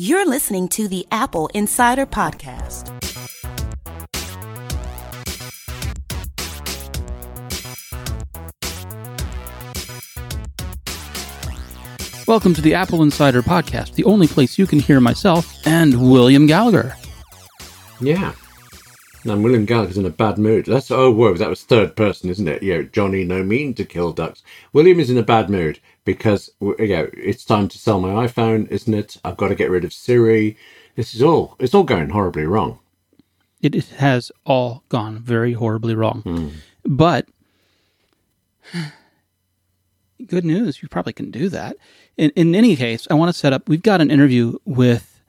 You're listening to the Apple Insider Podcast. Welcome to the Apple Insider Podcast, the only place you can hear myself and William Gallagher. Yeah. And William Gallagher's in a bad mood. That's oh whoa, that was third person, isn't it? Yeah, Johnny no mean to kill ducks. William is in a bad mood because yeah, it's time to sell my iPhone, isn't it? I've got to get rid of Siri. This is all it's all going horribly wrong. It has all gone very horribly wrong. Hmm. But good news, you probably can do that. In, in any case, I want to set up. We've got an interview with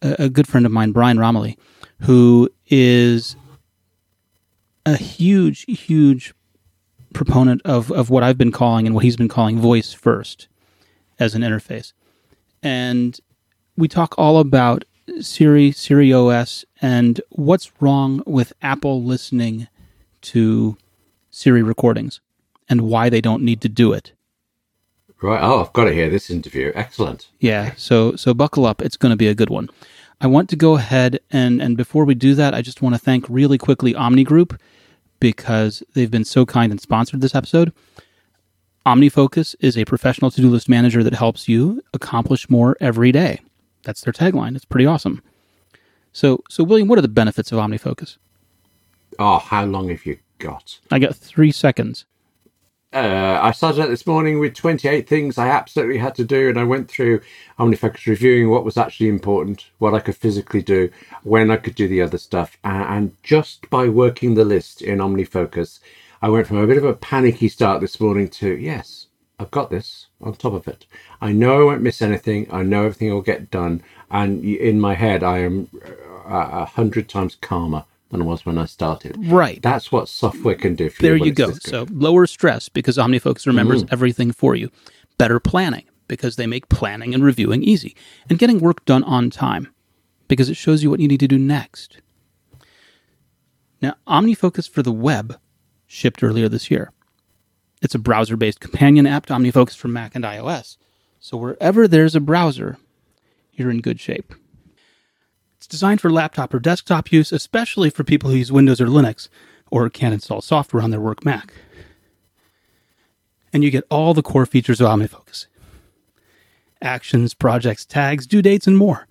a, a good friend of mine, Brian Roemmele, who is a huge, huge proponent of, of what I've been calling and what he's been calling voice first as an interface. And we talk all about Siri, Siri OS, and what's wrong with Apple listening to Siri recordings and why they don't need to do it. Right. Oh, I've got to hear this interview. Excellent. Yeah, so so buckle up. It's going to be a good one. I want to go ahead and and before we do that, I just want to thank really quickly Omni Group because they've been so kind and sponsored this episode. OmniFocus is a professional to-do list manager that helps you accomplish more every day. That's their tagline. It's pretty awesome. So so William, what are the benefits of OmniFocus? Oh, how long have you got? I got 3 seconds. Uh, I started out this morning with 28 things I absolutely had to do, and I went through OmniFocus reviewing what was actually important, what I could physically do, when I could do the other stuff. And, and just by working the list in OmniFocus, I went from a bit of a panicky start this morning to, yes, I've got this on top of it. I know I won't miss anything. I know everything will get done. And in my head, I am uh, a hundred times calmer than I was when I started. Right. That's what software can do for There you. when you go. So lower stress because OmniFocus remembers mm-hmm. everything for you. Better planning because they make planning and reviewing easy. And getting work done on time because it shows you what you need to do next. Now, OmniFocus for the web shipped earlier this year. It's a browser based companion app to OmniFocus for Mac and iOS. So wherever there's a browser, you're in good shape. It's designed for laptop or desktop use, especially for people who use Windows or Linux or can't install software on their work Mac. And you get all the core features of OmniFocus actions, projects, tags, due dates, and more.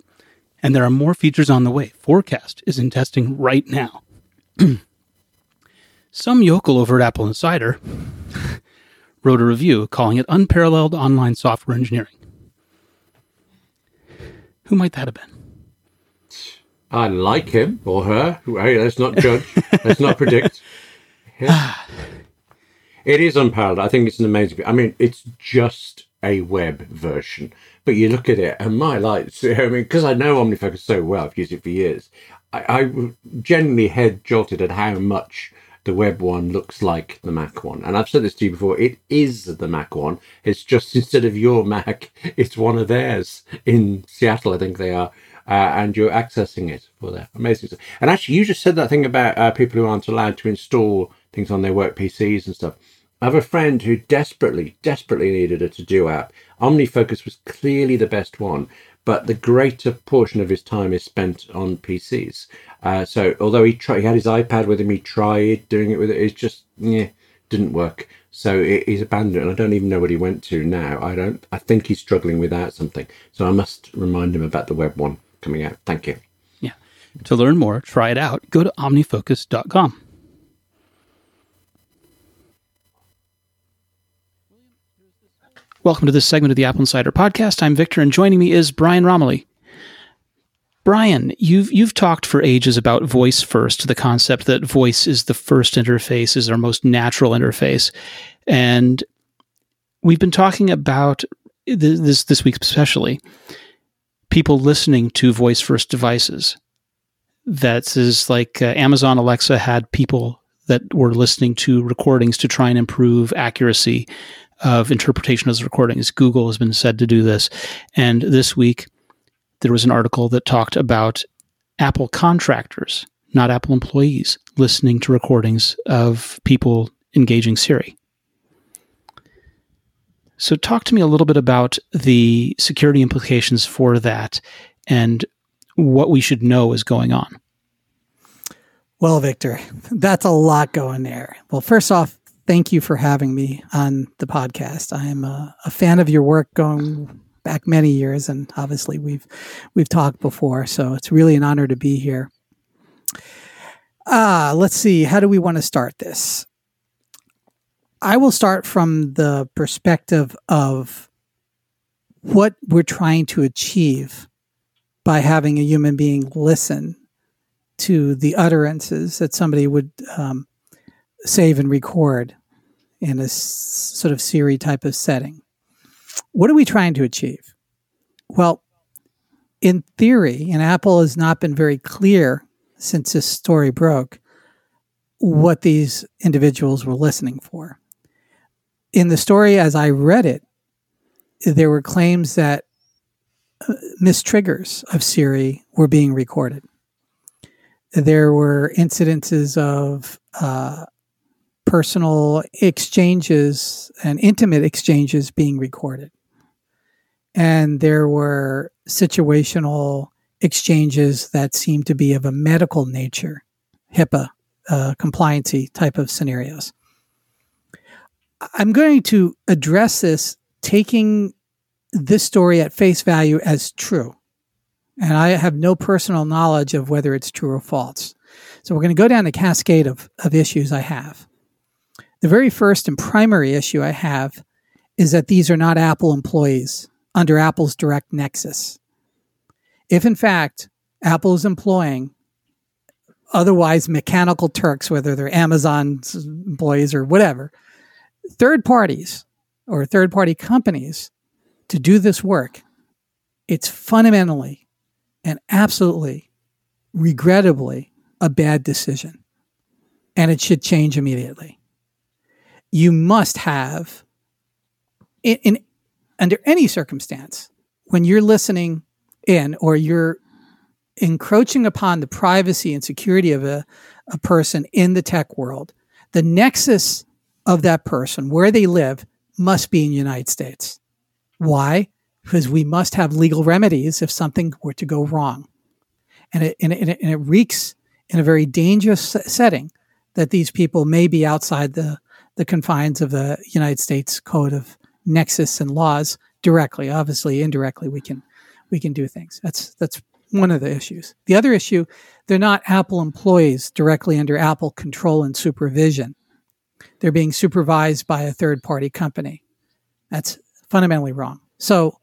And there are more features on the way. Forecast is in testing right now. Some yokel over at Apple Insider wrote a review calling it unparalleled online software engineering. Who might that have been? I like him or her. Hey, let's not judge. let's not predict. Yeah. It is unparalleled. I think it's an amazing. I mean, it's just a web version, but you look at it, and my lights. I mean, because I know OmniFocus so well, I've used it for years. I, I genuinely head jolted at how much the web one looks like the Mac one. And I've said this to you before. It is the Mac one. It's just instead of your Mac, it's one of theirs in Seattle. I think they are. Uh, and you're accessing it for that. amazing stuff. And actually, you just said that thing about uh, people who aren't allowed to install things on their work PCs and stuff. I have a friend who desperately, desperately needed a to-do app. OmniFocus was clearly the best one, but the greater portion of his time is spent on PCs. Uh, so although he tried, he had his iPad with him, he tried doing it with it. It just yeah, didn't work. So it, he's abandoned it, and I don't even know what he went to now. I don't. I think he's struggling without something. So I must remind him about the web one coming out. Thank you. Yeah. To learn more, try it out. Go to omnifocus.com. Welcome to this segment of the Apple Insider podcast. I'm Victor, and joining me is Brian Roemmele. Brian, you've you've talked for ages about voice first, the concept that voice is the first interface, is our most natural interface, and we've been talking about this this week especially people listening to voice first devices. That's like uh, Amazon Alexa had people that were listening to recordings to try and improve accuracy of interpretation of those recordings. Google has been said to do this. And this week, there was an article that talked about Apple contractors, not Apple employees, listening to recordings of people engaging Siri. So, talk to me a little bit about the security implications for that and what we should know is going on? Well, Victor, that's a lot going there. Well, first off, thank you for having me on the podcast. I am a, a, fan of your work going back many years, and obviously we've we've talked before, so it's really an honor to be here. Ah, let's see. How do we want to start this? I will start from the perspective of what we're trying to achieve by having a human being listen to the utterances that somebody would um, save and record in a s- sort of Siri type of setting. What are we trying to achieve? Well, in theory, and Apple has not been very clear since this story broke, what these individuals were listening for. In the story, as I read it, there were claims that uh, mistriggers of Siri were being recorded. There were incidences of uh, personal exchanges and intimate exchanges being recorded. And there were situational exchanges that seemed to be of a medical nature, HIPAA uh, compliancy type of scenarios. I'm going to address this taking this story at face value as true. And I have no personal knowledge of whether it's true or false. So we're going to go down the cascade of, of issues I have. The very first and primary issue I have is that these are not Apple employees under Apple's direct nexus. If in fact Apple is employing otherwise mechanical Turks, whether they're Amazon's employees or whatever, third parties or third party companies to do this work, it's fundamentally and absolutely, regrettably, a bad decision. And it should change immediately. You must have, in, in under any circumstance, when you're listening in or you're encroaching upon the privacy and security of a, a person in the tech world, the nexus of that person, where they live, must be in the United States. Why? Because we must have legal remedies if something were to go wrong. And it, and it, and it reeks in a very dangerous setting that these people may be outside the, the confines of the United States Code of Nexus and laws directly. Obviously, indirectly, we can we can do things. That's that's one of the issues. The other issue, they're not Apple employees directly under Apple control and supervision. They're being supervised by a third party company. That's fundamentally wrong. So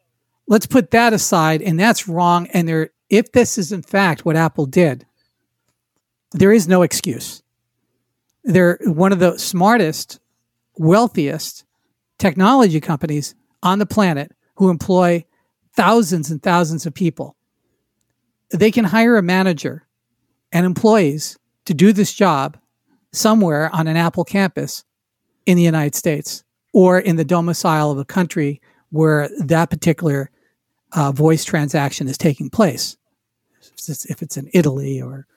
let's put that aside, and that's wrong. And there, if this is in fact what Apple did, there is no excuse. They're one of the smartest, wealthiest technology companies on the planet who employ thousands and thousands of people. They can hire a manager and employees to do this job somewhere on an Apple campus in the United States or in the domicile of a country where that particular uh, voice transaction is taking place. If it's, if it's in Italy or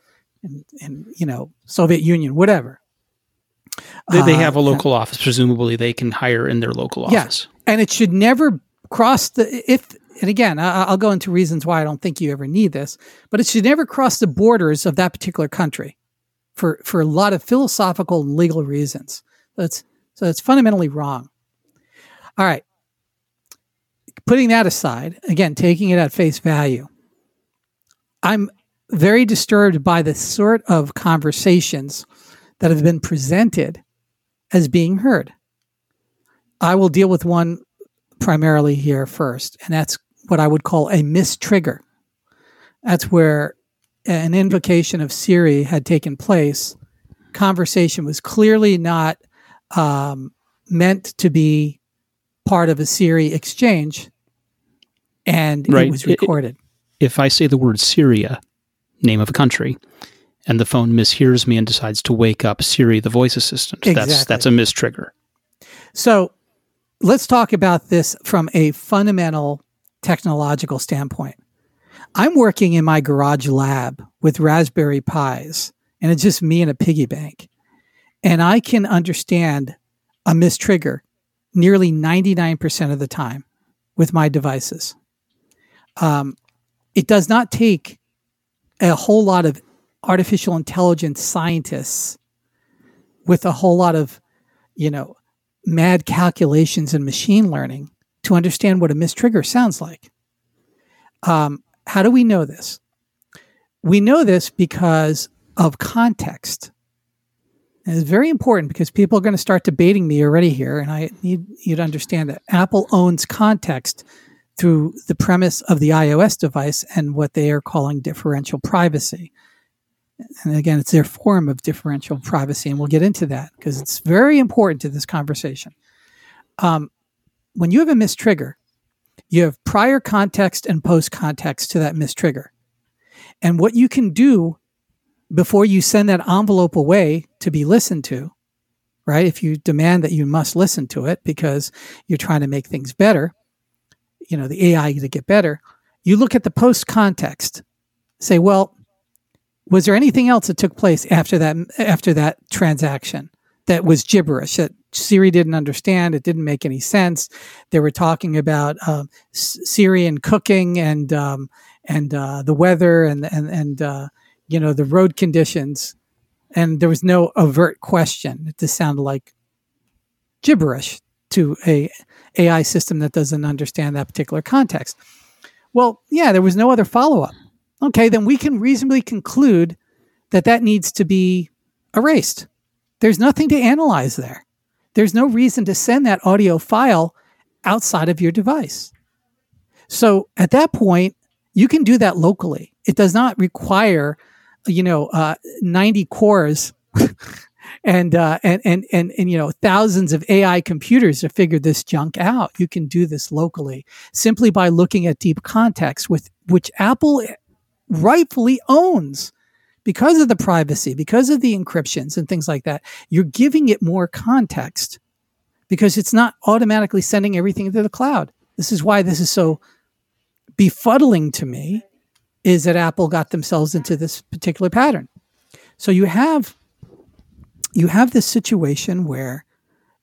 in, in, you know Soviet Union, whatever. They, they have a uh, local uh, office. Presumably, they can hire in their local office. Yeah, and it should never cross the if. And again, I, I'll go into reasons why I don't think you ever need this, but it should never cross the borders of that particular country, for for a lot of philosophical and legal reasons. That's so it's fundamentally wrong. All right. Putting that aside, again, taking it at face value, I'm very disturbed by the sort of conversations that have been presented as being heard. I will deal with one primarily here first, and that's what I would call a mistrigger. That's where an invocation of Siri had taken place. Conversation was clearly not um, meant to be part of a Siri exchange, and right. it was recorded. If I say the word Syria, name of a country, and the phone mishears me and decides to wake up Siri, the voice assistant, exactly. that's that's a mistrigger. So let's talk about this from a fundamental technological standpoint. I'm working in my garage lab with Raspberry Pis, and it's just me and a piggy bank. And I can understand a mistrigger nearly 99% of the time with my devices. Um, it does not take a whole lot of artificial intelligence scientists with a whole lot of, you know, mad calculations and machine learning to understand what a mistrigger sounds like. Um, how do we know this? We know this because of context. And it's very important because people are going to start debating me already here, and I need you to understand that Apple owns context through the premise of the iOS device and what they are calling differential privacy. And again, it's their form of differential privacy, and we'll get into that because it's very important to this conversation. Um, when you have a mistrigger, you have prior context and post context to that mistrigger. And what you can do before you send that envelope away to be listened to, right? If you demand that you must listen to it because you're trying to make things better, you know, the AI to get better, you look at the post context, say, well, was there anything else that took place after that after that transaction that was gibberish that Siri didn't understand? It didn't make any sense. They were talking about uh, Siri and cooking and um, and uh, the weather and and and uh, you know the road conditions, and there was no overt question. It just sounded like gibberish to a AI system that doesn't understand that particular context. Well, yeah, there was no other follow up. Okay, then we can reasonably conclude that that needs to be erased. There's nothing to analyze there. There's no reason to send that audio file outside of your device. So at that point, you can do that locally. It does not require, you know, uh, 90 cores and, uh, and, and, and, and, you know, thousands of AI computers to figure this junk out. You can do this locally simply by looking at deep context with which Apple rightfully owns because of the privacy, because of the encryptions and things like that. You're giving it more context because it's not automatically sending everything to the cloud. This is why this is so befuddling to me is that Apple got themselves into this particular pattern. So you have you have this situation where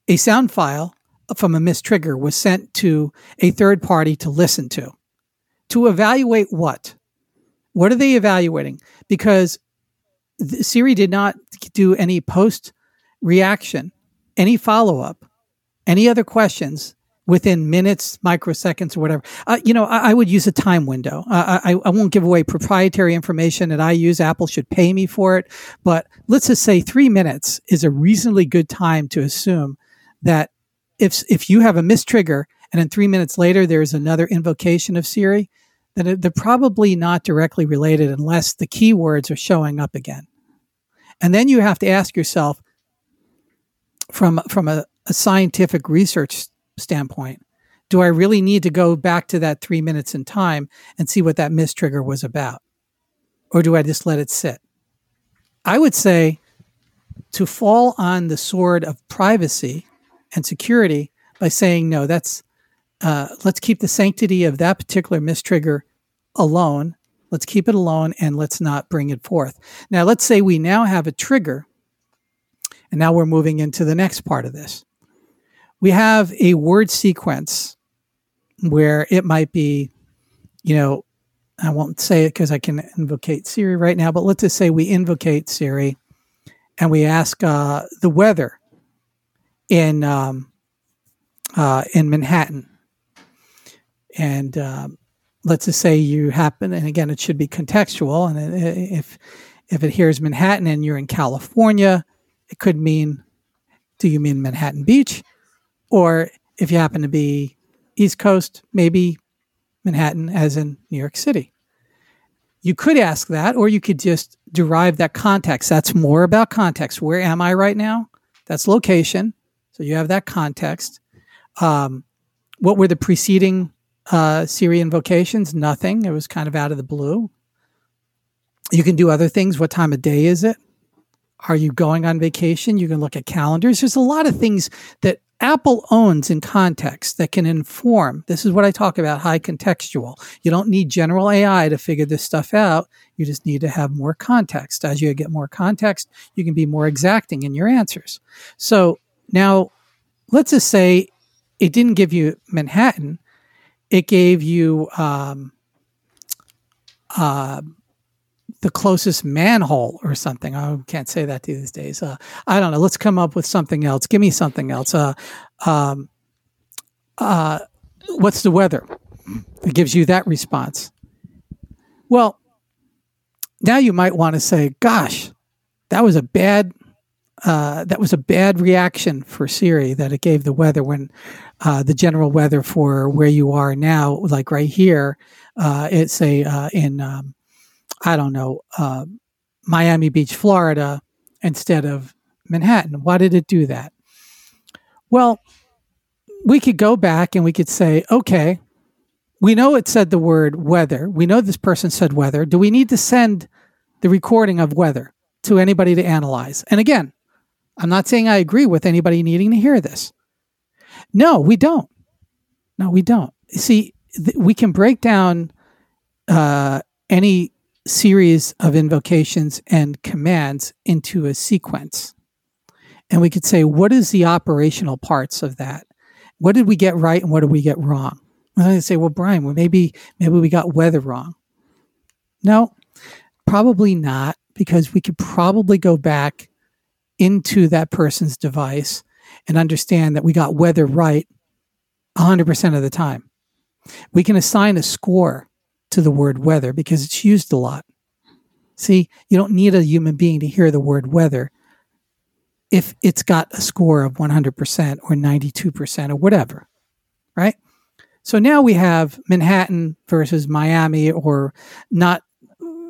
a sound file from a mistrigger was sent to a third party to listen to. To evaluate what? What are they evaluating? Because Siri did not do any post reaction, any follow up, any other questions within minutes, microseconds, or whatever. Uh, you know, I, I, would use a time window. Uh, I, I won't give away proprietary information that I use. Apple should pay me for it. But let's just say three minutes is a reasonably good time to assume that if, if you have a mistrigger and then three minutes later there's another invocation of Siri, then they're probably not directly related unless the keywords are showing up again. And then you have to ask yourself from, from a, a scientific research standpoint, do I really need to go back to that three minutes in time and see what that miss trigger was about? Or do I just let it sit? I would say to fall on the sword of privacy and security by saying, no, that's, uh, let's keep the sanctity of that particular mistrigger alone. Let's keep it alone and let's not bring it forth. Now, let's say we now have a trigger, and now we're moving into the next part of this we have a word sequence where it might be, you know, I won't say it because I can invocate Siri right now, but let's just say we invocate Siri and we ask uh, the weather in um, uh, in Manhattan, and um, let's just say you happen, and again, it should be contextual. And if if it hears Manhattan and you're in California, it could mean, do you mean Manhattan Beach? Or if you happen to be East Coast, maybe Manhattan, as in New York City. You could ask that, or you could just derive that context. That's more about context. Where am I right now? That's location. So you have that context. Um, what were the preceding uh, Siri invocations? Nothing. It was kind of out of the blue. You can do other things. What time of day is it? Are you going on vacation? You can look at calendars. There's a lot of things that Apple owns in context that can inform. This is what I talk about high contextual. You don't need general AI to figure this stuff out. You just need to have more context. As you get more context, you can be more exacting in your answers. So now let's just say it didn't give you Manhattan, it gave you um, uh, the closest manhole or something. I can't say that these days. Uh, I don't know. Let's come up with something else. Give me something else. Uh, um, uh, what's the weather? It gives you that response. Well, now you might want to say, "Gosh, that was a bad uh, that was a bad reaction for Siri that it gave the weather when uh, the general weather for where you are now, like right here, uh, it's a uh, in um, I don't know uh, Miami Beach, Florida, instead of Manhattan. Why did it do that? Well, we could go back and we could say, okay, we know it said the word weather. We know this person said weather. Do we need to send the recording of weather to anybody to analyze? And again, I'm not saying I agree with anybody needing to hear this. No, we don't. No, we don't. See, th- we can break down uh, any series of invocations and commands into a sequence. And we could say, what is the operational parts of that? What did we get right and what did we get wrong? And I say, well, Brian, well, maybe maybe we got weather wrong. No, probably not, because we could probably go back into that person's device and understand that we got weather right 100% of the time. We can assign a score to the word weather because it's used a lot. See, you don't need a human being to hear the word weather if it's got a score of 100% or 92% or whatever, right? So now we have Manhattan versus Miami or not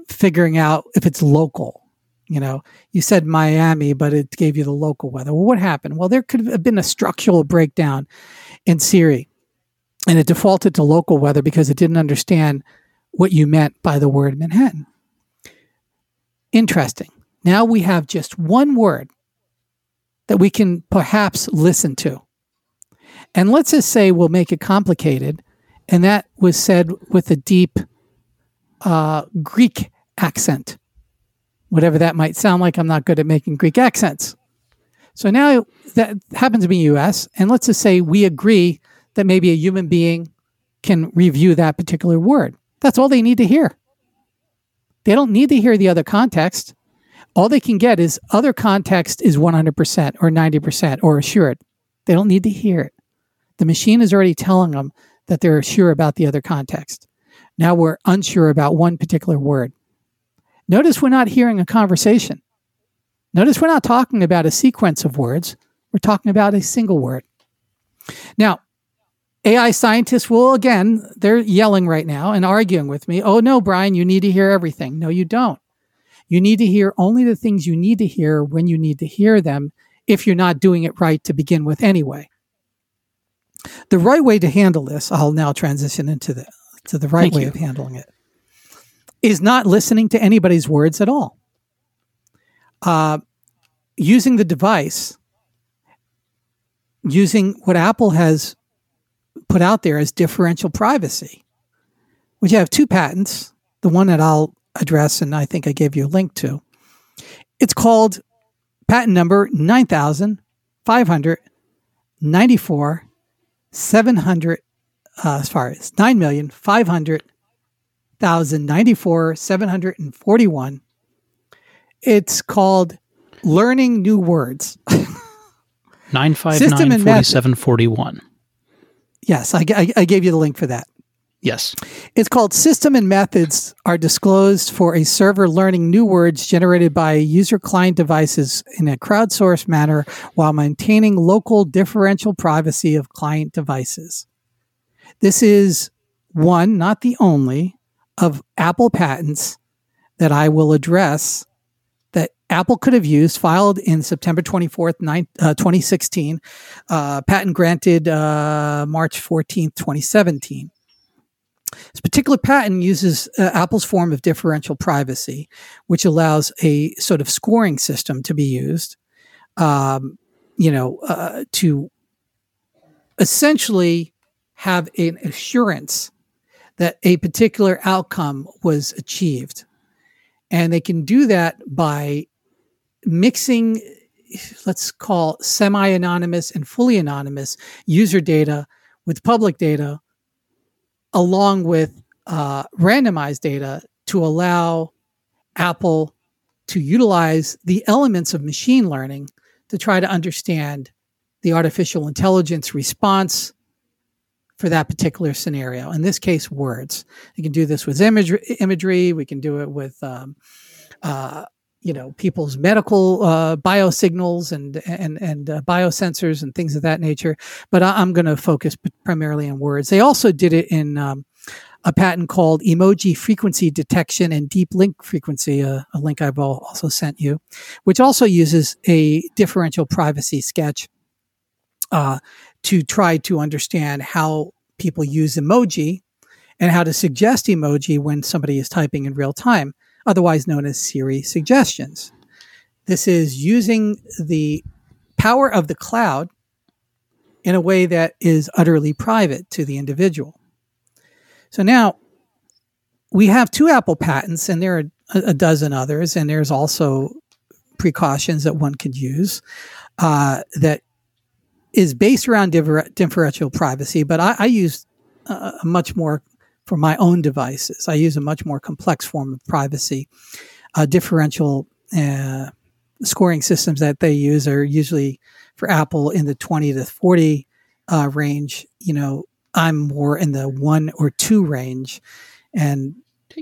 figuring out if it's local you know, you said Miami, but it gave you the local weather. Well, what happened? Well, there could have been a structural breakdown in Siri, and it defaulted to local weather because it didn't understand what you meant by the word Manhattan. Interesting. Now we have just one word that we can perhaps listen to. And let's just say we'll make it complicated. And that was said with a deep uh, Greek accent whatever that might sound like. I'm not good at making Greek accents. So now that happens to be US, and let's just say we agree that maybe a human being can review that particular word. That's all they need to hear. They don't need to hear the other context. All they can get is other context is 100% or 90% or assured. They don't need to hear it. The machine is already telling them that they're sure about the other context. Now we're unsure about one particular word. Notice we're not hearing a conversation. Notice we're not talking about a sequence of words. We're talking about a single word. Now, AI scientists will again, they're yelling right now and arguing with me. Oh, no, Brian, you need to hear everything. No, you don't. You need to hear only the things you need to hear when you need to hear them if you're not doing it right to begin with anyway. The right way to handle this, I'll now transition into the to the right Thank way you. of handling it is not listening to anybody's words at all. Uh, using the device, using what Apple has put out there as differential privacy, which have two patents. The one that I'll address, and I think I gave you a link to. It's called patent number 9594 700 uh, as far as 9,500 1094 741. It's called Learning New Words. 959 4741. Yes, I, I, I gave you the link for that. Yes. It's called System and Methods are disclosed for a server learning new words generated by user client devices in a crowdsourced manner while maintaining local differential privacy of client devices. This is one, not the only, of Apple patents that I will address that Apple could have used, filed in September 24th, 9, uh, 2016, uh, patent granted uh, March 14th, 2017. This particular patent uses uh, Apple's form of differential privacy, which allows a sort of scoring system to be used, um, you know, uh, to essentially have an assurance that a particular outcome was achieved. And they can do that by mixing, let's call semi anonymous and fully anonymous user data with public data, along with uh, randomized data to allow Apple to utilize the elements of machine learning to try to understand the artificial intelligence response for that particular scenario. In this case, words. You can do this with imagery. imagery. We can do it with, um, uh, you know, people's medical uh, biosignals and and and uh, biosensors and things of that nature. But I, am going to focus primarily on words. They also did it in um, a patent called emoji frequency detection and deep link frequency, a, a link I've also sent you, which also uses a differential privacy sketch uh, to try to understand how people use emoji and how to suggest emoji when somebody is typing in real time, otherwise known as Siri suggestions. This is using the power of the cloud in a way that is utterly private to the individual. So now we have two Apple patents, and there are a, dozen others, and there's also precautions that one could use uh, that is based around differ- differential privacy, but I, I use uh, a much more for my own devices. I use a much more complex form of privacy. Uh, differential uh, scoring systems that they use are usually for Apple in the 20 to 40 uh, range. You know, I'm more in the one or two range. And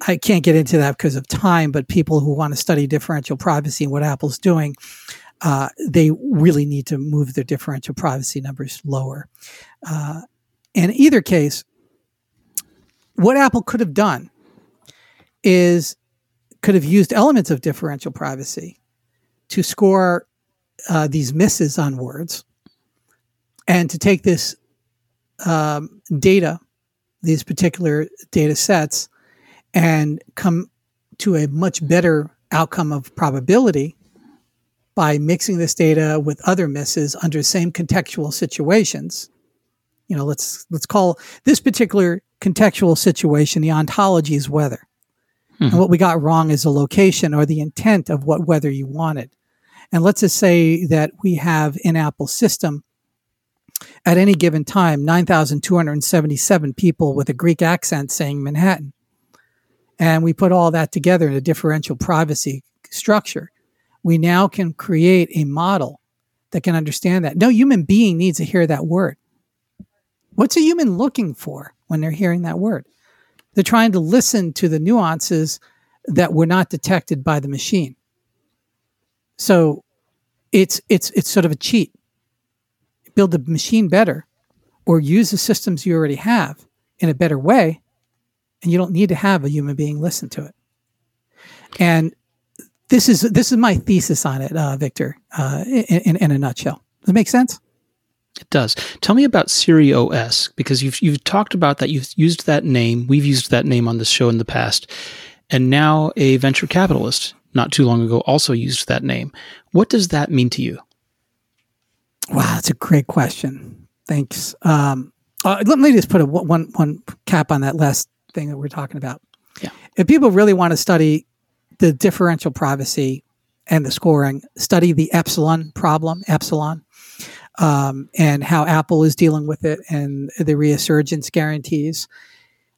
I can't get into that because of time, but people who want to study differential privacy and what Apple's doing, uh, they really need to move their differential privacy numbers lower. Uh, in either case, what Apple could have done is could have used elements of differential privacy to score uh, these misses on words and to take this um, data, these particular data sets, and come to a much better outcome of probability by mixing this data with other misses under same contextual situations. You know, let's let's call this particular contextual situation the ontology is weather. Mm-hmm. And what we got wrong is the location or the intent of what weather you wanted. And let's just say that we have in Apple system at any given time 9,277 people with a Greek accent saying Manhattan. And we put all that together in a differential privacy structure we now can create a model that can understand that. No human being needs to hear that word. What's a human looking for when they're hearing that word? They're trying to listen to the nuances that were not detected by the machine. So it's it's it's sort of a cheat. Build the machine better or use the systems you already have in a better way and you don't need to have a human being listen to it. And this is this is my thesis on it, uh, Victor. Uh, in, in a nutshell, does it make sense? It does. Tell me about Siri OS because you've you've talked about that. You've used that name. We've used that name on this show in the past, and now a venture capitalist not too long ago also used that name. What does that mean to you? Wow, that's a great question. Thanks. Um, uh, let me just put a one one cap on that last thing that we're talking about. Yeah. If people really want to study the differential privacy and the scoring, study the epsilon problem, epsilon, um, and how Apple is dealing with it and the resurgence guarantees.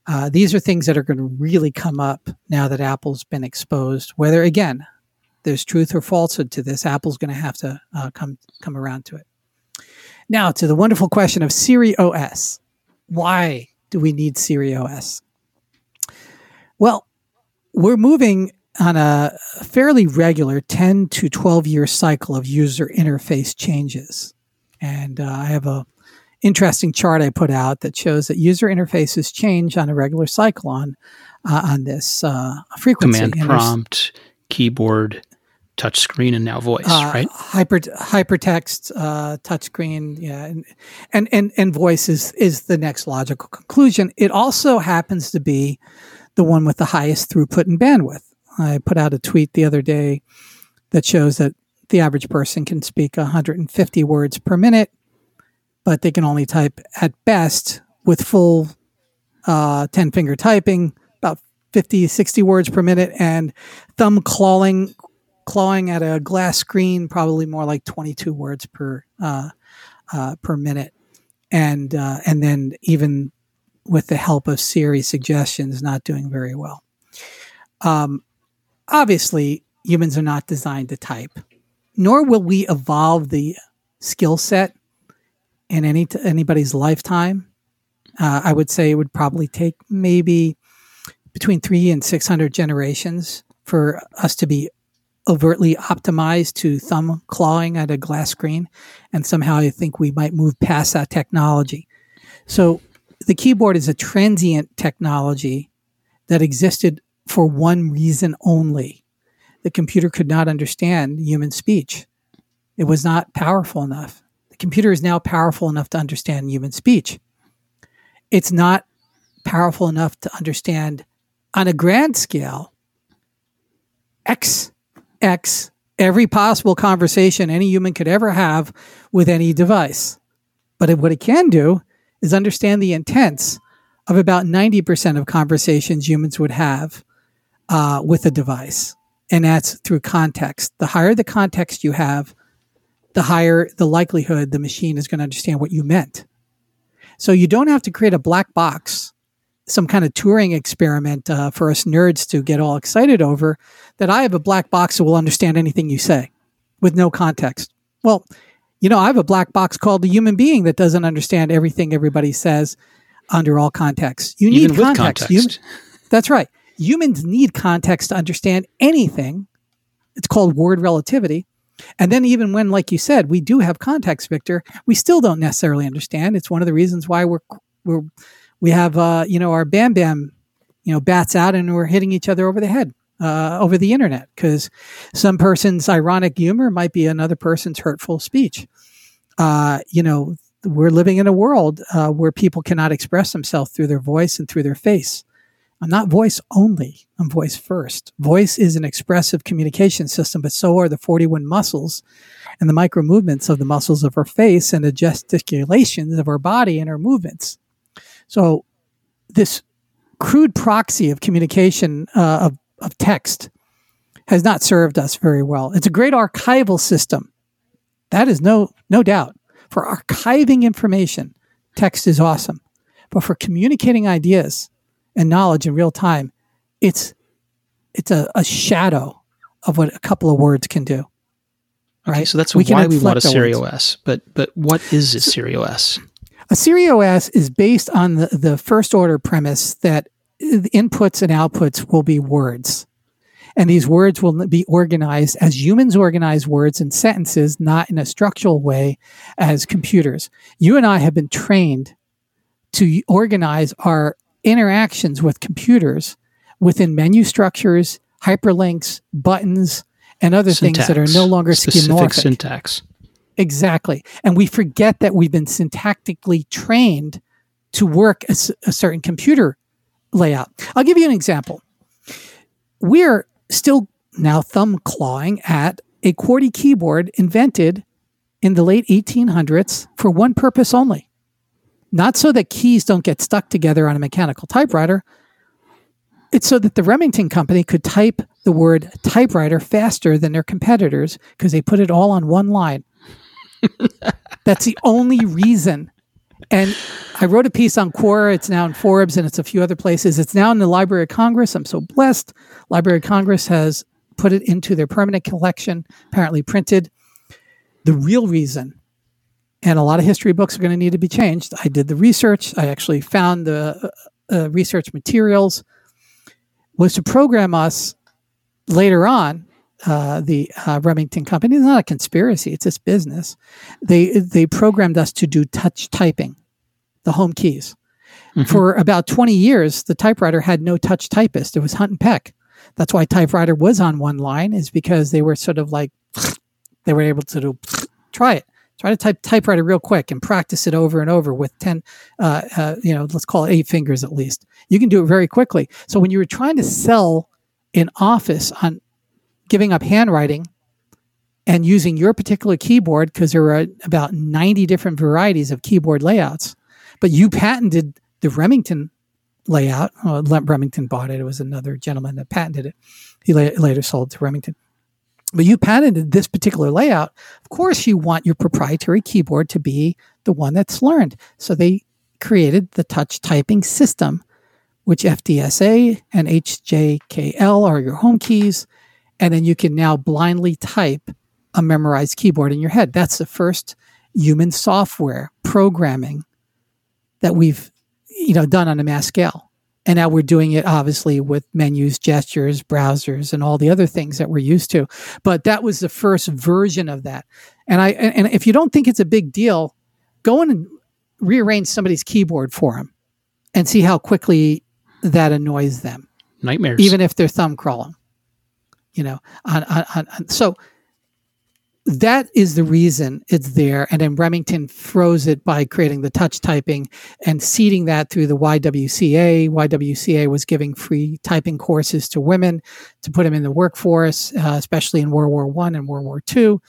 Uh, these are things that are going to really come up now that Apple's been exposed. Whether again, there's truth or falsehood to this, Apple's going to have to uh, come come around to it. Now to the wonderful question of Siri OS. Why do we need Siri OS? Well, we're moving on a fairly regular 10 to 12 year cycle of user interface changes. And uh, I have a interesting chart I put out that shows that user interfaces change on a regular cycle on uh, on this uh, frequency. Command prompt, keyboard, touchscreen, and now voice, uh, right? Hyper hypertext, uh, touchscreen, yeah, and, and and and voice is is the next logical conclusion. It also happens to be the one with the highest throughput and bandwidth. I put out a tweet the other day that shows that the average person can speak 150 words per minute, but they can only type at best with full uh, 10 finger typing about 50, 60 words per minute and thumb clawing, clawing at a glass screen, probably more like 22 words per, uh, uh, per minute. And, uh, and then even with the help of Siri suggestions, not doing very well. Um, obviously, humans are not designed to type, nor will we evolve the skill set in any t- anybody's lifetime. Uh, I would say it would probably take maybe between three and six hundred generations for us to be overtly optimized to thumb clawing at a glass screen, and somehow I think we might move past that technology. So the keyboard is a transient technology that existed for one reason only. The computer could not understand human speech. It was not powerful enough. The computer is now powerful enough to understand human speech. It's not powerful enough to understand on a grand scale X, X, every possible conversation any human could ever have with any device. But what it can do is understand the intents of about 90% of conversations humans would have uh, with a device. And that's through context. The higher the context you have, the higher the likelihood the machine is going to understand what you meant. So you don't have to create a black box, some kind of Turing experiment uh, for us nerds to get all excited over that I have a black box that will understand anything you say with no context. Well, you know, I have a black box called the human being that doesn't understand everything everybody says under all contexts. You need Even with context. context. that's right. Humans need context to understand anything. It's called word relativity. And then, even when, like you said, we do have context, Victor, we still don't necessarily understand. It's one of the reasons why we're we're we have uh, you know our bam bam, you know, bats out and we're hitting each other over the head uh, over the internet because some person's ironic humor might be another person's hurtful speech. Uh, you know, we're living in a world uh, where people cannot express themselves through their voice and through their face. I'm not voice only. I'm voice first. Voice is an expressive communication system, but so are the 41 muscles and the micro movements of the muscles of our face and the gesticulations of our body and our movements. So this crude proxy of communication uh, of, of text has not served us very well. It's a great archival system. That is no no doubt. For archiving information, text is awesome. But for communicating ideas and knowledge in real time, it's it's a, a shadow of what a couple of words can do. Okay, Right? so that's We why we want a Siri. OS. But but what is a Siri OS? A Siri OS is based on the, the first order premise that the inputs and outputs will be words. And these words will be organized as humans organize words and sentences, not in a structural way as computers. You and I have been trained to organize our interactions with computers within menu structures, hyperlinks, buttons, and other things that are no longer specific syntax. Exactly. And we forget that we've been syntactically trained to work a certain computer layout. I'll give you an example. We're still now thumb clawing at a QWERTY keyboard invented in the late 1800s for one purpose only. Not so that keys don't get stuck together on a mechanical typewriter. It's so that the Remington company could type the word typewriter faster than their competitors because they put it all on one line. That's the only reason. And I wrote a piece on Quora. It's now in Forbes and it's a few other places. It's now in the Library of Congress. I'm so blessed. Library of Congress has put it into their permanent collection, apparently printed. The real reason, and a lot of history books are going to need to be changed. I did the research. I actually found the uh, research materials. Was to program us later on uh, the uh, Remington company. It's not a conspiracy; it's just business. They they programmed us to do touch typing, the home keys. For about twenty years, the typewriter had no touch typist. It was Hunt and Peck. That's why typewriter was on one line, is because they were sort of like they were able to do try it. Try to type typewriter real quick and practice it over and over with ten, uh, uh, you know, let's call it eight fingers at least. You can do it very quickly. So when you were trying to sell in office on giving up handwriting and using your particular keyboard because there were about 90 different varieties of keyboard layouts but you patented the remington layout Le- remington bought it it was another gentleman that patented it he la- later sold to remington but you patented this particular layout of course you want your proprietary keyboard to be the one that's learned so they created the touch typing system which FDSA and HJKL are your home keys. And then you can now blindly type a memorized keyboard in your head. That's the first human software programming that we've you know done on a mass scale. And now we're doing it obviously with menus, gestures, browsers, and all the other things that we're used to. But that was the first version of that. And I and if you don't think it's a big deal, go in and rearrange somebody's keyboard for them and see how quickly that annoys them. Nightmares. Even if they're thumb crawling. You know, on, on, on so that is the reason it's there. And then Remington froze it by creating the touch typing and seeding that through the YWCA. YWCA was giving free typing courses to women to put them in the workforce, uh, especially in World War One and World War Two.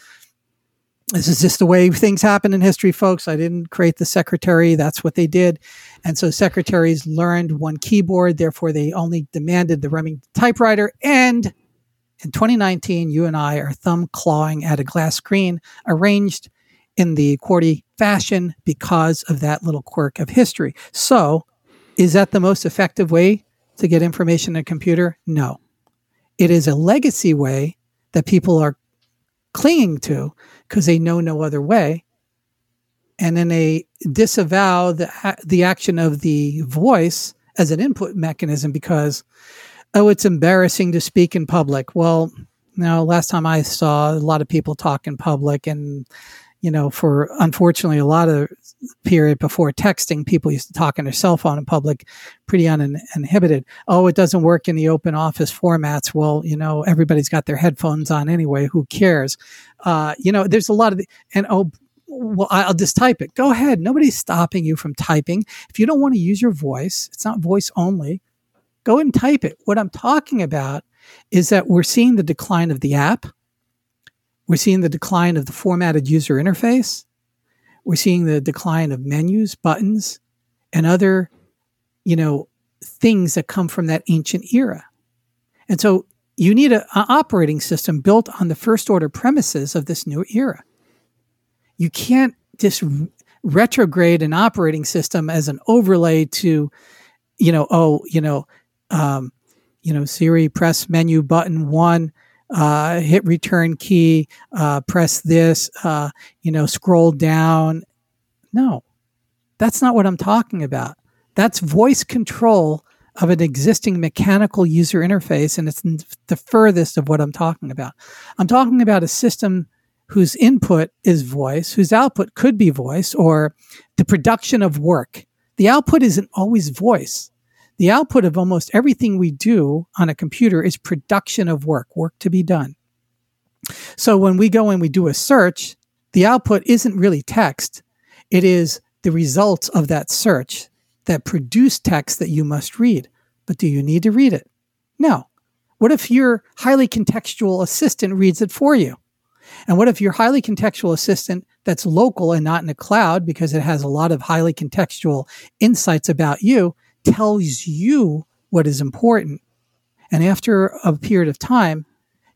This is just the way things happen in history, folks. I didn't create the secretary. That's what they did. And so secretaries learned one keyboard. Therefore, they only demanded the Remington typewriter and in 2019, you and I are thumb clawing at a glass screen arranged in the QWERTY fashion because of that little quirk of history. So, is that the most effective way to get information in a computer? No. It is a legacy way that people are clinging to because they know no other way. And then they disavow the, the action of the voice as an input mechanism because oh, it's embarrassing to speak in public. Well, now last time I saw a lot of people talk in public and you know, for unfortunately a lot of period before texting, people used to talk on their cell phone in public pretty uninhibited. Oh, it doesn't work in the open office formats. Well, you know, everybody's got their headphones on anyway. Who cares? Uh, you know, there's a lot of, the, and oh, well, I'll just type it. Go ahead. Nobody's stopping you from typing. If you don't want to use your voice, it's not voice only. Go and type it. What I'm talking about is that we're seeing the decline of the app. We're seeing the decline of the formatted user interface. We're seeing the decline of menus, buttons, and other, you know, things that come from that ancient era. And so you need an operating system built on the first order premises of this new era. You can't just retrograde an operating system as an overlay to, you know, oh, you know, um, you know, Siri, press menu button one, uh, hit return key, uh, press this, uh, you know, scroll down. No, that's not what I'm talking about. That's voice control of an existing mechanical user interface, and it's the furthest of what I'm talking about. I'm talking about a system whose input is voice, whose output could be voice, or the production of work. The output isn't always voice the output of almost everything we do on a computer is production of work, work to be done. So when we go and we do a search, the output isn't really text. It is the results of that search that produce text that you must read. But do you need to read it? No. What if your highly contextual assistant reads it for you? And what if your highly contextual assistant that's local and not in a cloud because it has a lot of highly contextual insights about you tells you what is important. And after a period of time,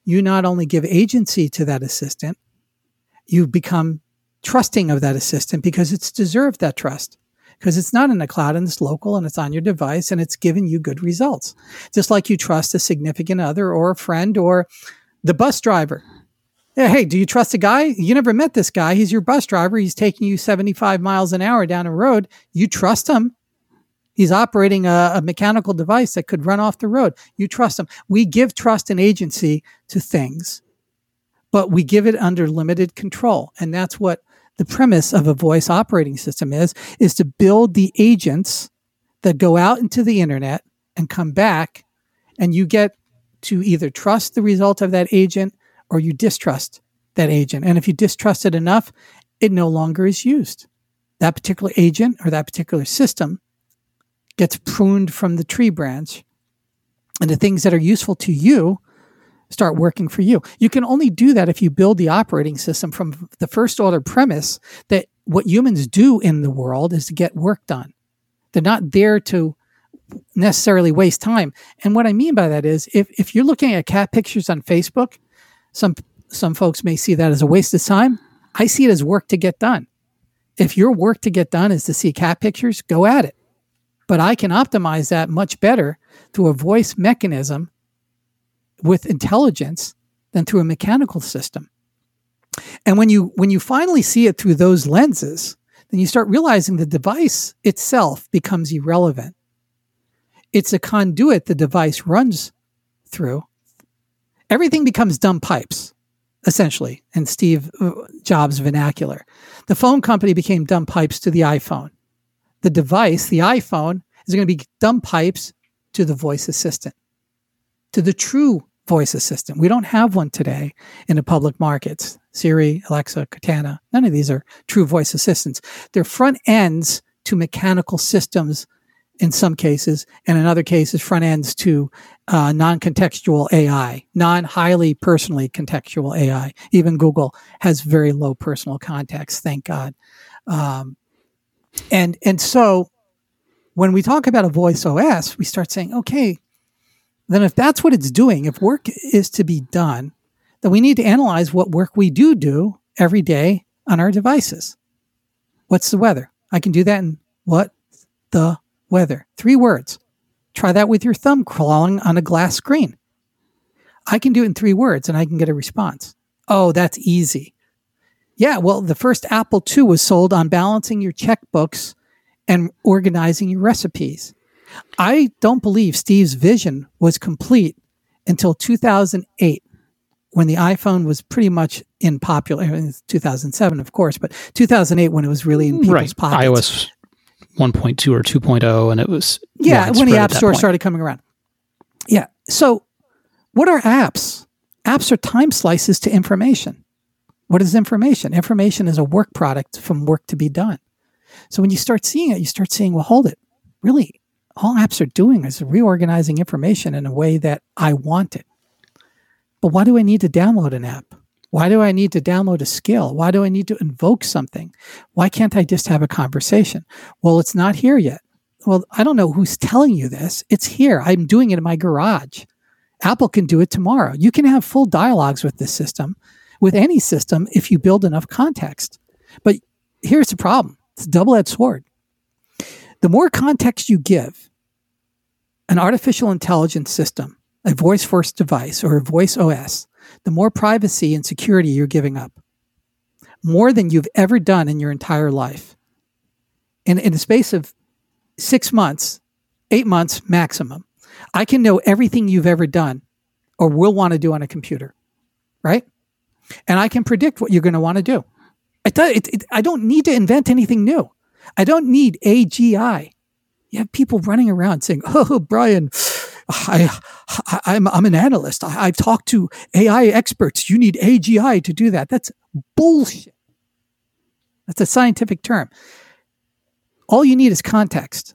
you not only give agency to that assistant, you become trusting of that assistant because it's deserved that trust because it's not in the cloud and it's local and it's on your device and it's giving you good results. Just like you trust a significant other or a friend or the bus driver. Yeah, hey, do you trust a guy? You never met this guy. He's your bus driver. He's taking you 75 miles an hour down a road. You trust him. He's operating a, a, mechanical device that could run off the road. You trust him. We give trust and agency to things, but we give it under limited control. And that's what the premise of a voice operating system is, is to build the agents that go out into the internet and come back and you get to either trust the result of that agent or you distrust that agent. And if you distrust it enough, it no longer is used. That particular agent or that particular system gets pruned from the tree branch and the things that are useful to you start working for you. You can only do that if you build the operating system from the first order premise that what humans do in the world is to get work done. They're not there to necessarily waste time. And what I mean by that is if, if you're looking at cat pictures on Facebook, some some folks may see that as a waste of time. I see it as work to get done. If your work to get done is to see cat pictures, go at it but I can optimize that much better through a voice mechanism with intelligence than through a mechanical system. And when you when you finally see it through those lenses, then you start realizing the device itself becomes irrelevant. It's a conduit the device runs through. Everything becomes dumb pipes, essentially, in Steve uh, Jobs' vernacular. The phone company became dumb pipes to the iPhone. The device, the iPhone, is going to be dumb pipes to the voice assistant, to the true voice assistant. We don't have one today in the public markets. Siri, Alexa, Cortana, none of these are true voice assistants. They're front ends to mechanical systems in some cases, and in other cases, front ends to uh, non contextual AI, non highly personally contextual AI. Even Google has very low personal context, thank God. Um, and, and so when we talk about a voice OS, we start saying, okay, then if that's what it's doing, if work is to be done, then we need to analyze what work we do do every day on our devices. What's the weather? I can do that in what the weather. Three words. Try that with your thumb crawling on a glass screen. I can do it in three words and I can get a response. Oh, that's easy. Yeah, well, the first Apple II was sold on balancing your checkbooks and organizing your recipes. I don't believe Steve's vision was complete until 2008 when the iPhone was pretty much in popular in 2007 of course but 2008 when it was really in people's right. pockets iOS 1.2 or 2.0 and it was yeah when the app store point. started coming around yeah so what are apps apps are time slices to information what is information information is a work product from work to be done so when you start seeing it you start seeing well hold it really all apps are doing is reorganizing information in a way that I want it. But why do I need to download an app? Why do I need to download a skill? Why do I need to invoke something? Why can't I just have a conversation? Well, it's not here yet. Well, I don't know who's telling you this. It's here. I'm doing it in my garage. Apple can do it tomorrow. You can have full dialogues with this system, with any system, if you build enough context. But here's the problem it's a double edged sword. The more context you give an artificial intelligence system, a voice first device, or a voice OS, the more privacy and security you're giving up. More than you've ever done in your entire life. And in the space of six months, eight months maximum, I can know everything you've ever done or will want to do on a computer, right? And I can predict what you're going to want to do. It, it, it, I don't need to invent anything new. I don't need AGI. You have people running around saying, "Oh, Brian, I, I am I'm, I'm an analyst. I, I've talked to AI experts. You need AGI to do that." That's bullshit. That's a scientific term. All you need is context.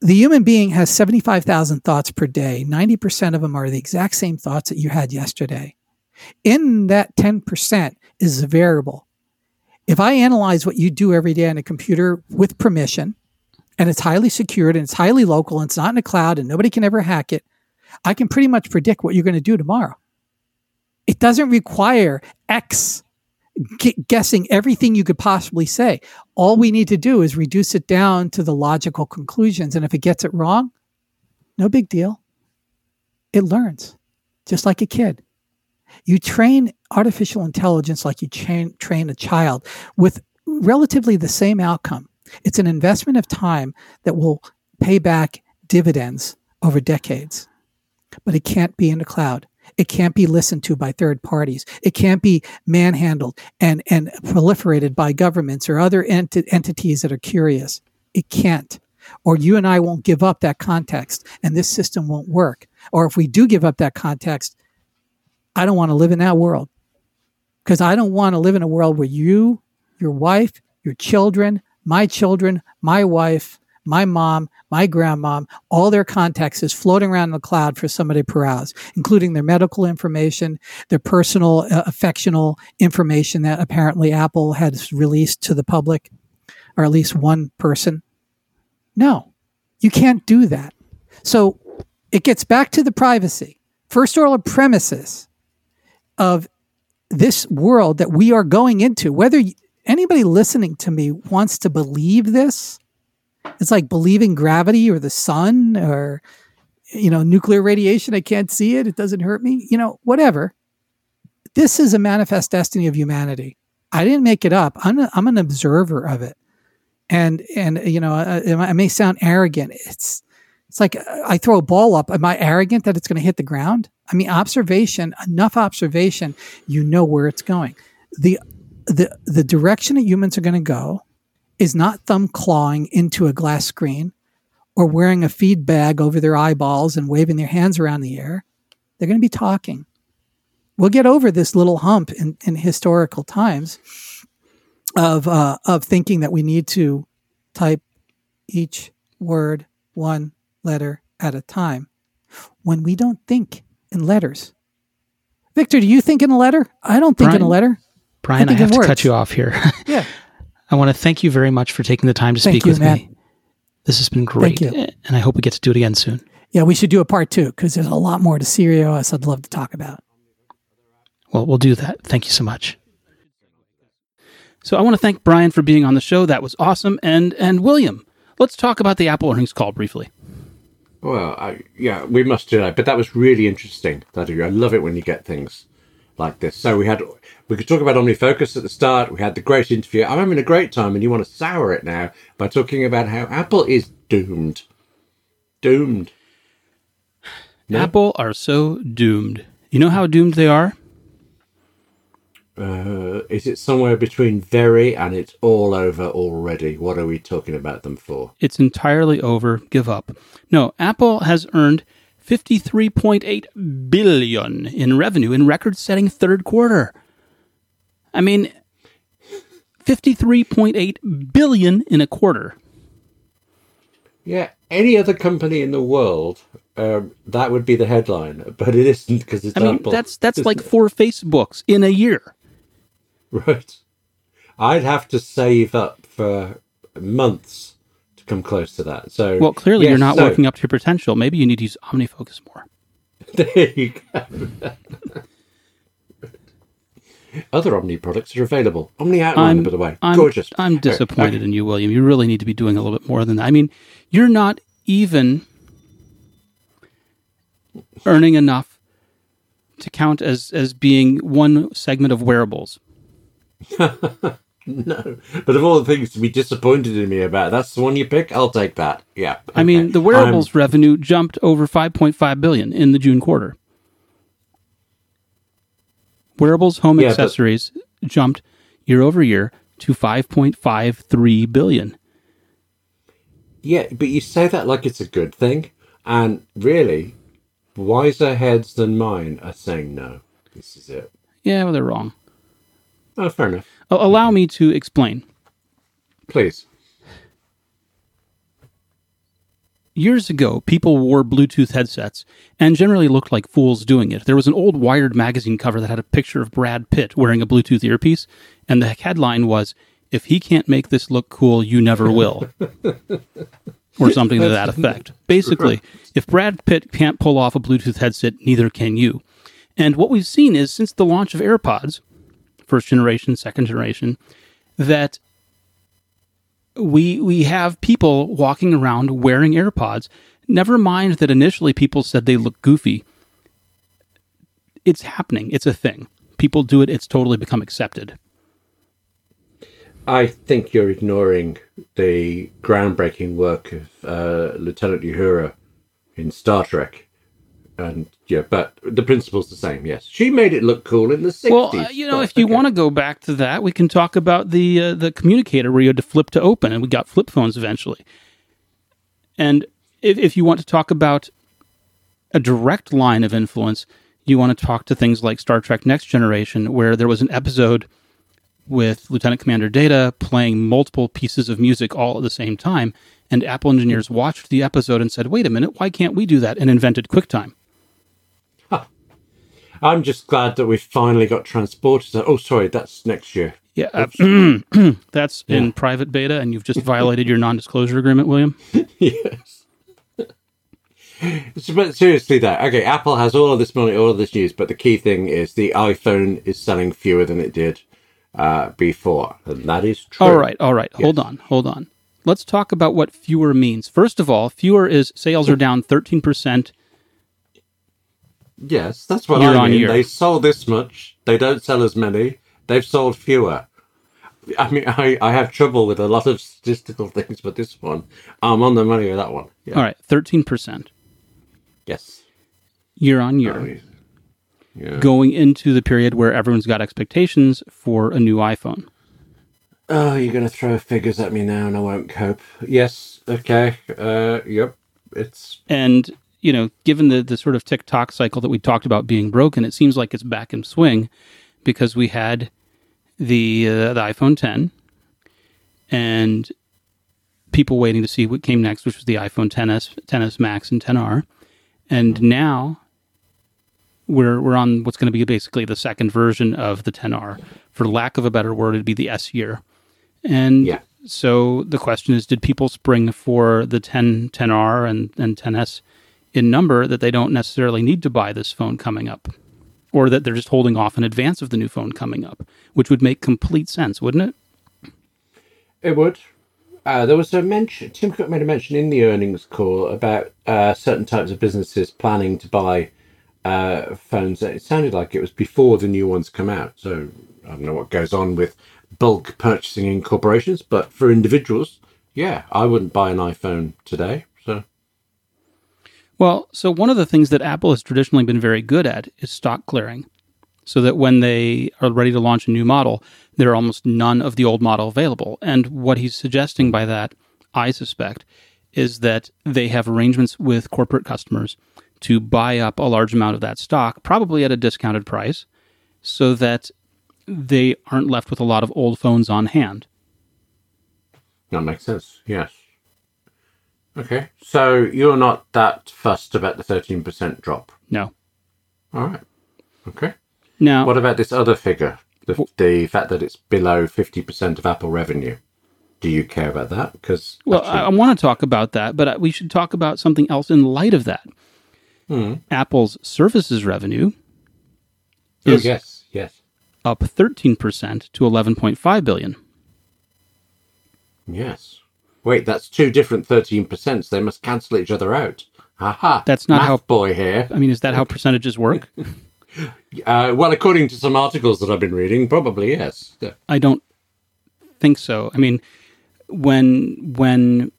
The human being has 75,000 thoughts per day. 90% of them are the exact same thoughts that you had yesterday. In that 10% is a variable if I analyze what you do every day on a computer with permission, and it's highly secured and it's highly local and it's not in a cloud and nobody can ever hack it, I can pretty much predict what you're going to do tomorrow. It doesn't require X guessing everything you could possibly say. All we need to do is reduce it down to the logical conclusions. And if it gets it wrong, no big deal. It learns just like a kid. You train artificial intelligence like you train, train a child with relatively the same outcome. It's an investment of time that will pay back dividends over decades. But it can't be in the cloud. It can't be listened to by third parties. It can't be manhandled and, and proliferated by governments or other ent- entities that are curious. It can't. Or you and I won't give up that context and this system won't work. Or if we do give up that context, I don't want to live in that world because I don't want to live in a world where you, your wife, your children, my children, my wife, my mom, my grandmom, all their contacts is floating around in the cloud for somebody to peruse, including their medical information, their personal, uh, affectional information that apparently Apple has released to the public, or at least one person. No, you can't do that. So it gets back to the privacy. First order premises of this world that we are going into, whether anybody listening to me wants to believe this, It's like believing gravity or the sun or, you know, nuclear radiation. I can't see it. It doesn't hurt me. You know, whatever. This is a manifest destiny of humanity. I didn't make it up. I'm, a, I'm an observer of it. And, and, you know, uh, I, I may sound arrogant. It's, it's like I throw a ball up. Am I arrogant that it's going to hit the ground? I mean, observation, enough observation, you know where it's going. The the the direction that humans are going to go is not thumb clawing into a glass screen or wearing a feed bag over their eyeballs and waving their hands around the air. They're going to be talking. We'll get over this little hump in, in historical times of uh, of thinking that we need to type each word one letter at a time when we don't think in letters. Victor, do you think in a letter? I don't think Brian, in a letter. Brian, I, I have to words. cut you off here. yeah. I want to thank you very much for taking the time to thank speak you, with Matt. me. This has been great. And I hope we get to do it again soon. Yeah, we should do a part two because there's a lot more to SiriusOS I'd love to talk about. Well, we'll do that. Thank you so much. So I want to thank Brian for being on the show. That was awesome. And and William, let's talk about the Apple earnings call briefly. Well, I, yeah, we must do that. But that was really interesting. That I love it when you get things like this. So we had we could talk about OmniFocus at the start. We had the great interview. I'm having a great time, and you want to sour it now by talking about how Apple is doomed. Doomed. No? Apple are so doomed. You know how doomed they are? Uh, is it somewhere between very and it's all over already? What are we talking about them for? It's entirely over. Give up. No, Apple has earned 53.8 billion in revenue in record-setting third quarter. I mean 53.8 billion in a quarter. Yeah, any other company in the world um, that would be the headline, but it isn't because it's I mean, Apple. that's that's like four Facebooks in a year. Right. I'd have to save up for months to come close to that. So Well, clearly yes, you're not so, working up to your potential. Maybe you need to use OmniFocus more. There you go. Other Omni products are available. Omni Outliner, by the way. I'm, Gorgeous. I'm disappointed okay. in you, William. You really need to be doing a little bit more than that. I mean, you're not even earning enough to count as as being one segment of wearables. no, but of all the things to be disappointed in me about, that's the one you pick. I'll take that. Yeah. Okay. I mean, the wearables um, revenue jumped over 5.5 billion in the June quarter. Wearables home yeah, accessories but, jumped year over year to 5.53 billion. Yeah, but you say that like it's a good thing, and really, wiser heads than mine are saying no. This is it. Yeah, well, they're wrong. Oh, fair enough. Allow me to explain. Please. Years ago, people wore Bluetooth headsets and generally looked like fools doing it. There was an old Wired magazine cover that had a picture of Brad Pitt wearing a Bluetooth earpiece, and the headline was, If he can't make this look cool, you never will. or something to that effect. Basically, if Brad Pitt can't pull off a Bluetooth headset, neither can you. And what we've seen is since the launch of AirPods, first generation, second generation, that we we have people walking around wearing AirPods. Never mind that initially people said they look goofy. It's happening. It's a thing. People do it. It's totally become accepted. I think you're ignoring the groundbreaking work of uh, Lieutenant Uhura in Star Trek and yeah, but the principle's the same. Yes, she made it look cool in the sixties. Well, uh, you know, if you okay. want to go back to that, we can talk about the uh, the communicator where you had to flip to open, and we got flip phones eventually. And if if you want to talk about a direct line of influence, you want to talk to things like Star Trek Next Generation, where there was an episode with Lieutenant Commander Data playing multiple pieces of music all at the same time. And Apple engineers watched the episode and said, wait a minute, why can't we do that? And invented QuickTime. I'm just glad that we've finally got transporters. Oh, sorry, that's next year. Yeah, uh, that's yeah. in private beta, and you've just violated your non-disclosure agreement, William. yes. but seriously, though, okay, Apple has all of this money, all of this news, but the key thing is the iPhone is selling fewer than it did uh, before, and that is true. All right, all right, yes. hold on, hold on. let's talk about what fewer means. First of all, fewer is sales are down 13%. Yes, that's what Year I mean. They sold this much. They don't sell as many. They've sold fewer. I mean, I, I have trouble with a lot of statistical things, but this one, I'm on the money with that one. Yeah. All right, 13% Yes. year on year, yeah. going into the period where everyone's got expectations for a new iPhone. Oh, you're going to throw figures at me now and I won't cope. Yes. Okay. Uh, yep. It's And, you know, given the, the sort of tick-tock cycle that we talked about being broken, it seems like it's back in swing because we had the uh, the iPhone 10 and people waiting to see what came next, which was the iPhone 10s, 10s Max, and 10R. And now we're we're on what's going to be basically the second version of the 10R. For lack of a better word, it'd be the S year. And Yeah. so the question is, did people spring for the 10 10R and, and 10S in number that they don't necessarily need to buy this phone coming up? Or that they're just holding off in advance of the new phone coming up, which would make complete sense, wouldn't it? It would. Uh, there was a mention. Tim Cook made a mention in the earnings call about uh, certain types of businesses planning to buy uh, phones. It sounded like it was before the new ones come out. So I don't know what goes on with bulk purchasing in corporations, but for individuals, yeah, I wouldn't buy an iPhone today. Well, so one of the things that Apple has traditionally been very good at is stock clearing. So that when they are ready to launch a new model, there are almost none of the old model available. And what he's suggesting by that, I suspect, is that they have arrangements with corporate customers to buy up a large amount of that stock, probably at a discounted price, so that they aren't left with a lot of old phones on hand. that makes sense. Yes. Okay. So you're not that fussed about the 13% drop. No. All right. Okay. Now, What about this other figure? The, the fact that it's below 50% of Apple revenue. Do you care about that? Because Well, I, I want to talk about that, but uh, we should talk about something else in light of that. Apple's services revenue oh, is yes, yes, up 13% to 11.5 billion. yes. Wait, that's two different 13%. So they must cancel each other out. Haha. That's not Math how- boy here. I mean, is that how percentages work? Uh, well, according to some articles that I've been reading, probably yes. Yeah. I don't think so. I mean, when when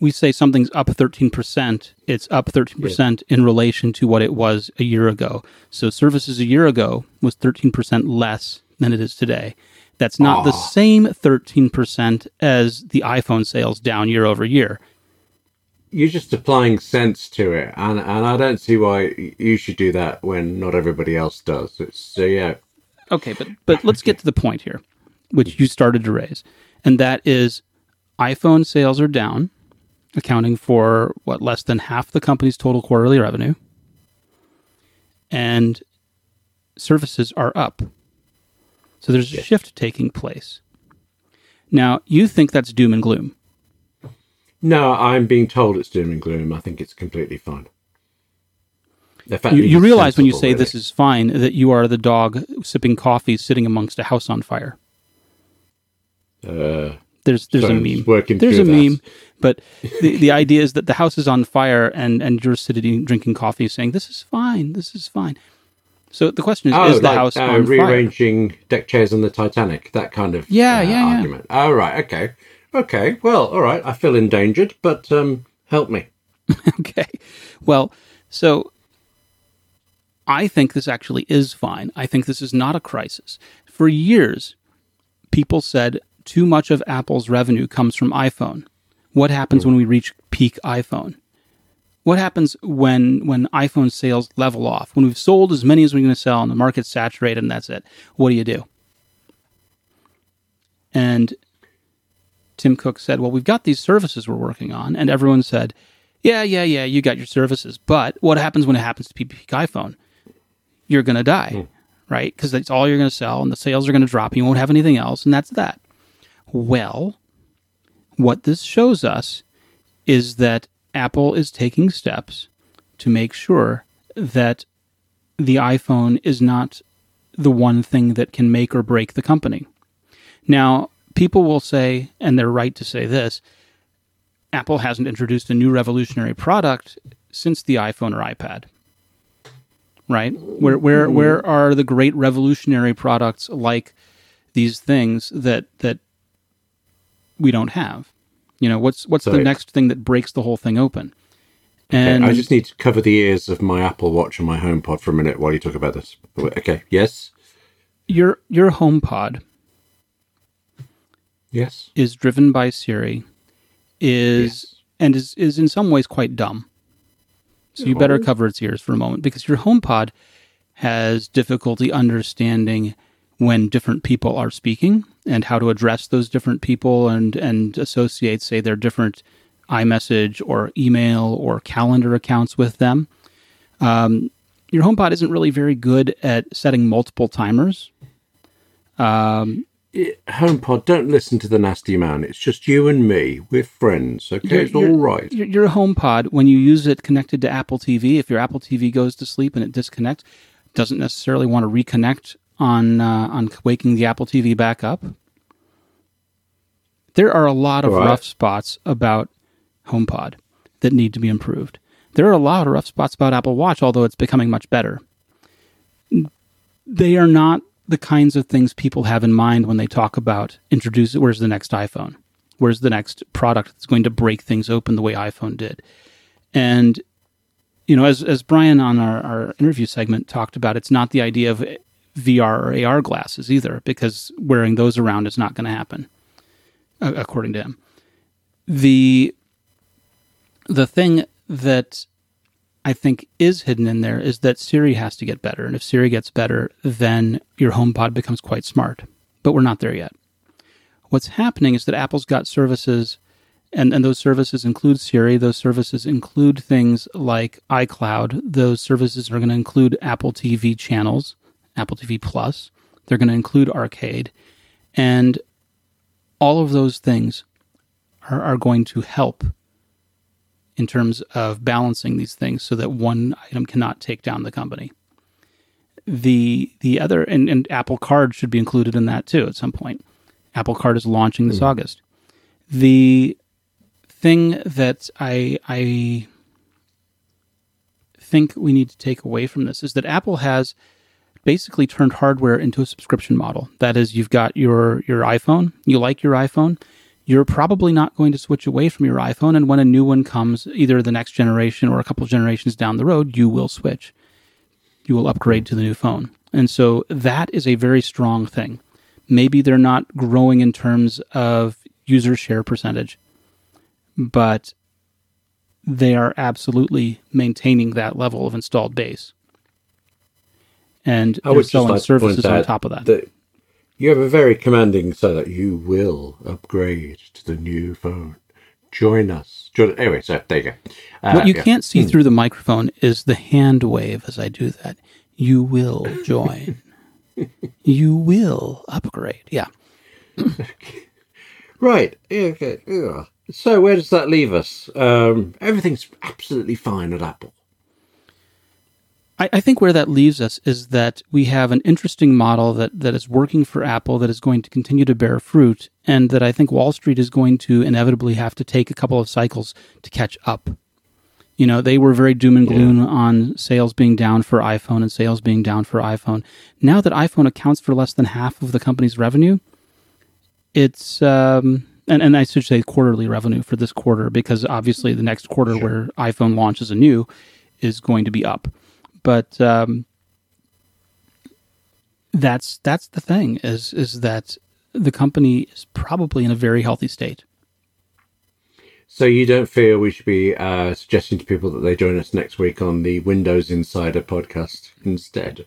we say something's up 13%, it's up 13% in relation to what it was a year ago. So services a year ago was 13% less than it is today. That's not the ah. same 13% as the iPhone sales down year over year. You're just applying sense to it, and and I don't see why you should do that when not everybody else does. It's, so yeah, Okay, but but let's get to the point here, which you started to raise, and that is iPhone sales are down, accounting for what less than half the company's total quarterly revenue, and services are up. So there's a shift taking place. Now, you think that's doom and gloom. No, I'm being told it's doom and gloom. I think it's completely fine. You, you realize when you say this is fine that you are the dog sipping coffee sitting amongst a house on fire. Uh, There's there's Sorry, a meme. there's a that. meme, but the, the idea is that the house is on fire and and you're sitting drinking coffee, saying this is fine, this is fine. So the question is, oh, is the like house uh, on fire? rearranging deck chairs on the Titanic, that kind of Yeah, uh, yeah, yeah. argument. Oh, right, okay, okay. Well, all right. I feel endangered, but um, help me. okay. Well, so I think this actually is fine. I think this is not a crisis. For years, people said too much of Apple's revenue comes from iPhone. What happens when we reach peak iPhone? What happens when when iPhone sales level off? When we've sold as many as we're going to sell and the market's saturated and that's it. What do you do? And Tim Cook said, Well, we've got these services we're working on. And everyone said, Yeah, yeah, yeah, you got your services. But what happens when it happens to peak iPhone? You're going to die, hmm. right? Because that's all you're going to sell and the sales are going to drop. You won't have anything else. And that's that. Well, what this shows us is that Apple is taking steps to make sure that the iPhone is not the one thing that can make or break the company. Now, people will say, and they're right to say this Apple hasn't introduced a new revolutionary product since the iPhone or iPad. Right? Where where mm-hmm. where are the great revolutionary products like these things that that we don't have? You know, what's what's the Sorry. next thing that breaks the whole thing open? Okay, And I just need to cover the ears of my Apple Watch and my HomePod for a minute while you talk about this. Okay. Yes. your your HomePod Yes. is driven by Siri, is Yes. and is is in some ways quite dumb. So you better cover its ears for a moment because your HomePod has difficulty understanding when different people are speaking and how to address those different people and and associate say their different iMessage or email or calendar accounts with them. Um, your HomePod isn't really very good at setting multiple timers. Um, HomePod, don't listen to the nasty man. It's just you and me. We're friends. Okay, Your- it's your- all right. Your, your HomePod, when you use it connected to Apple TV, if your Apple TV goes to sleep and it disconnects, doesn't necessarily want to reconnect on uh, on waking the Apple TV back up. There are a lot of Right. rough spots about HomePod that need to be improved. There are a lot of rough spots about Apple Watch, although it's becoming much better. They are not the kinds of things people have in mind when they talk about introduce where's the next iPhone? Where's the next product that's going to break things open the way iPhone did? And you know, as as Brian on our, our interview segment talked about, it's not the idea of VR or AR glasses either, because wearing those around is not going to happen, according to him. The the thing that I think is hidden in there is that Siri has to get better, and if Siri gets better, then your HomePod becomes quite smart. But we're not there yet. What's happening is that Apple's got services and, and those services include Siri. Those services include things like iCloud. Those services are going to include Apple TV channels, Apple TV Plus. They're going to include Arcade. And all of those things are, are going to help in terms of balancing these things so that one item cannot take down the company. The the other and, and Apple Card should be included in that too at some point. Apple Card is launching this hmm. August. The thing that I I think we need to take away from this is that Apple has basically turned hardware into a subscription model. That is, you've got your your iPhone, you like your iPhone, you're probably not going to switch away from your iPhone, and when a new one comes, either the next generation or a couple generations down the road, you will switch. You will upgrade to the new phone, and so that is a very strong thing. Maybe they're not growing in terms of user share percentage, but they are absolutely maintaining that level of installed base. And I would selling like services on top of that. you have a very commanding so that you will upgrade to the new phone. Join us. Join, anyway, so there you go. Uh, what you yeah. can't see through the microphone is the hand wave as I do that. You will join. you will upgrade. Yeah. Right. Okay. So where does that leave us? Um, everything's absolutely fine at Apple. I, I think where that leaves us is that we have an interesting model that, that is working for Apple that is going to continue to bear fruit, and that I think Wall Street is going to inevitably have to take a couple of cycles to catch up. You know, they were very doom and gloom on sales being down for iPhone and sales being down for iPhone. Now that iPhone accounts for less than half of the company's revenue, it's um, and and I should say quarterly revenue for this quarter because obviously the next quarter where iPhone launches anew is going to be up. But um, that's that's the thing is is that the company is probably in a very healthy state. So you don't feel we should be uh, suggesting to people that they join us next week on the Windows Insider podcast instead?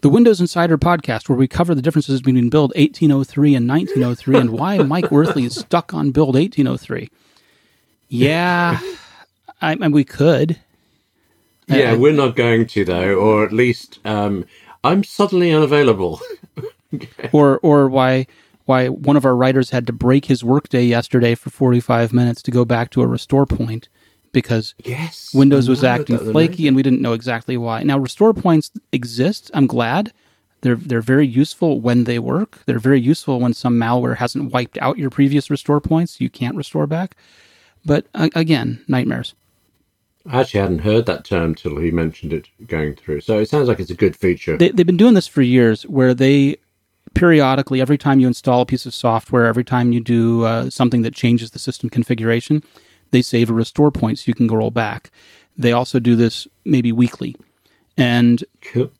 The Windows Insider podcast, where we cover the differences between Build 1803 and 1903 and why Mike Wuerthele is stuck on Build 1803. Yeah, I, I we could. Yeah, we're not going to though, or at least um, I'm suddenly unavailable. or or why why one of our writers had to break his workday yesterday for 45 minutes to go back to a restore point because yes, Windows was acting flaky and we didn't know exactly why. Now restore points exist. I'm glad. They're they're very useful when they work. They're very useful when some malware hasn't wiped out your previous restore points. You can't restore back. But uh, again, nightmares. I actually hadn't heard that term till he mentioned it going through. So it sounds like it's a good feature. They, they've been doing this for years, where they periodically, every time you install a piece of software, every time you do uh, something that changes the system configuration, they save a restore point so you can go roll back. They also do this maybe weekly. And Cool.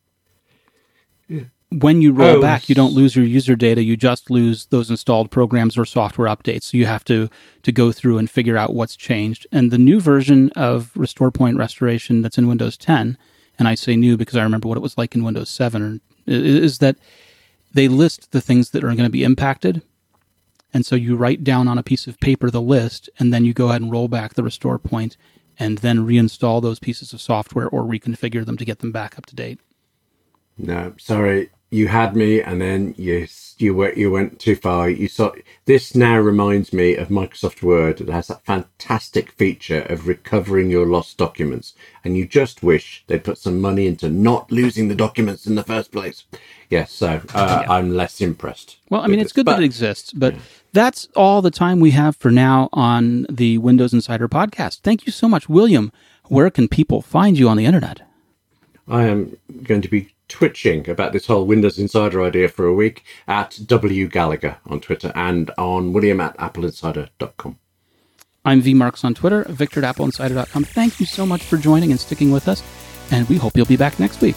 When you roll Oh, back, you don't lose your user data. You just lose those installed programs or software updates. So you have to to go through and figure out what's changed. And the new version of Restore Point Restoration that's in Windows 10, and I say new because I remember what it was like in Windows 7, is that they list the things that are going to be impacted. And so you write down on a piece of paper the list, and then you go ahead and roll back the restore point, and then reinstall those pieces of software or reconfigure them to get them back up to date. No, sorry, you had me, and then you you went you went too far. You saw this now reminds me of Microsoft Word. It has that fantastic feature of recovering your lost documents, and you just wish they'd put some money into not losing the documents in the first place. Yes, so uh, I'm less impressed. Well, I mean, it's good that it exists, but that's all the time we have for now on the Windows Insider podcast. Thank you so much, William. Where can people find you on the internet? I am going to be twitching about this whole Windows Insider idea for a week at W Gallagher on Twitter and on William at appleinsider.com. I'm vmarks on Twitter, Victor at appleinsider.com. Thank you so much for joining and sticking with us, and we hope you'll be back next week.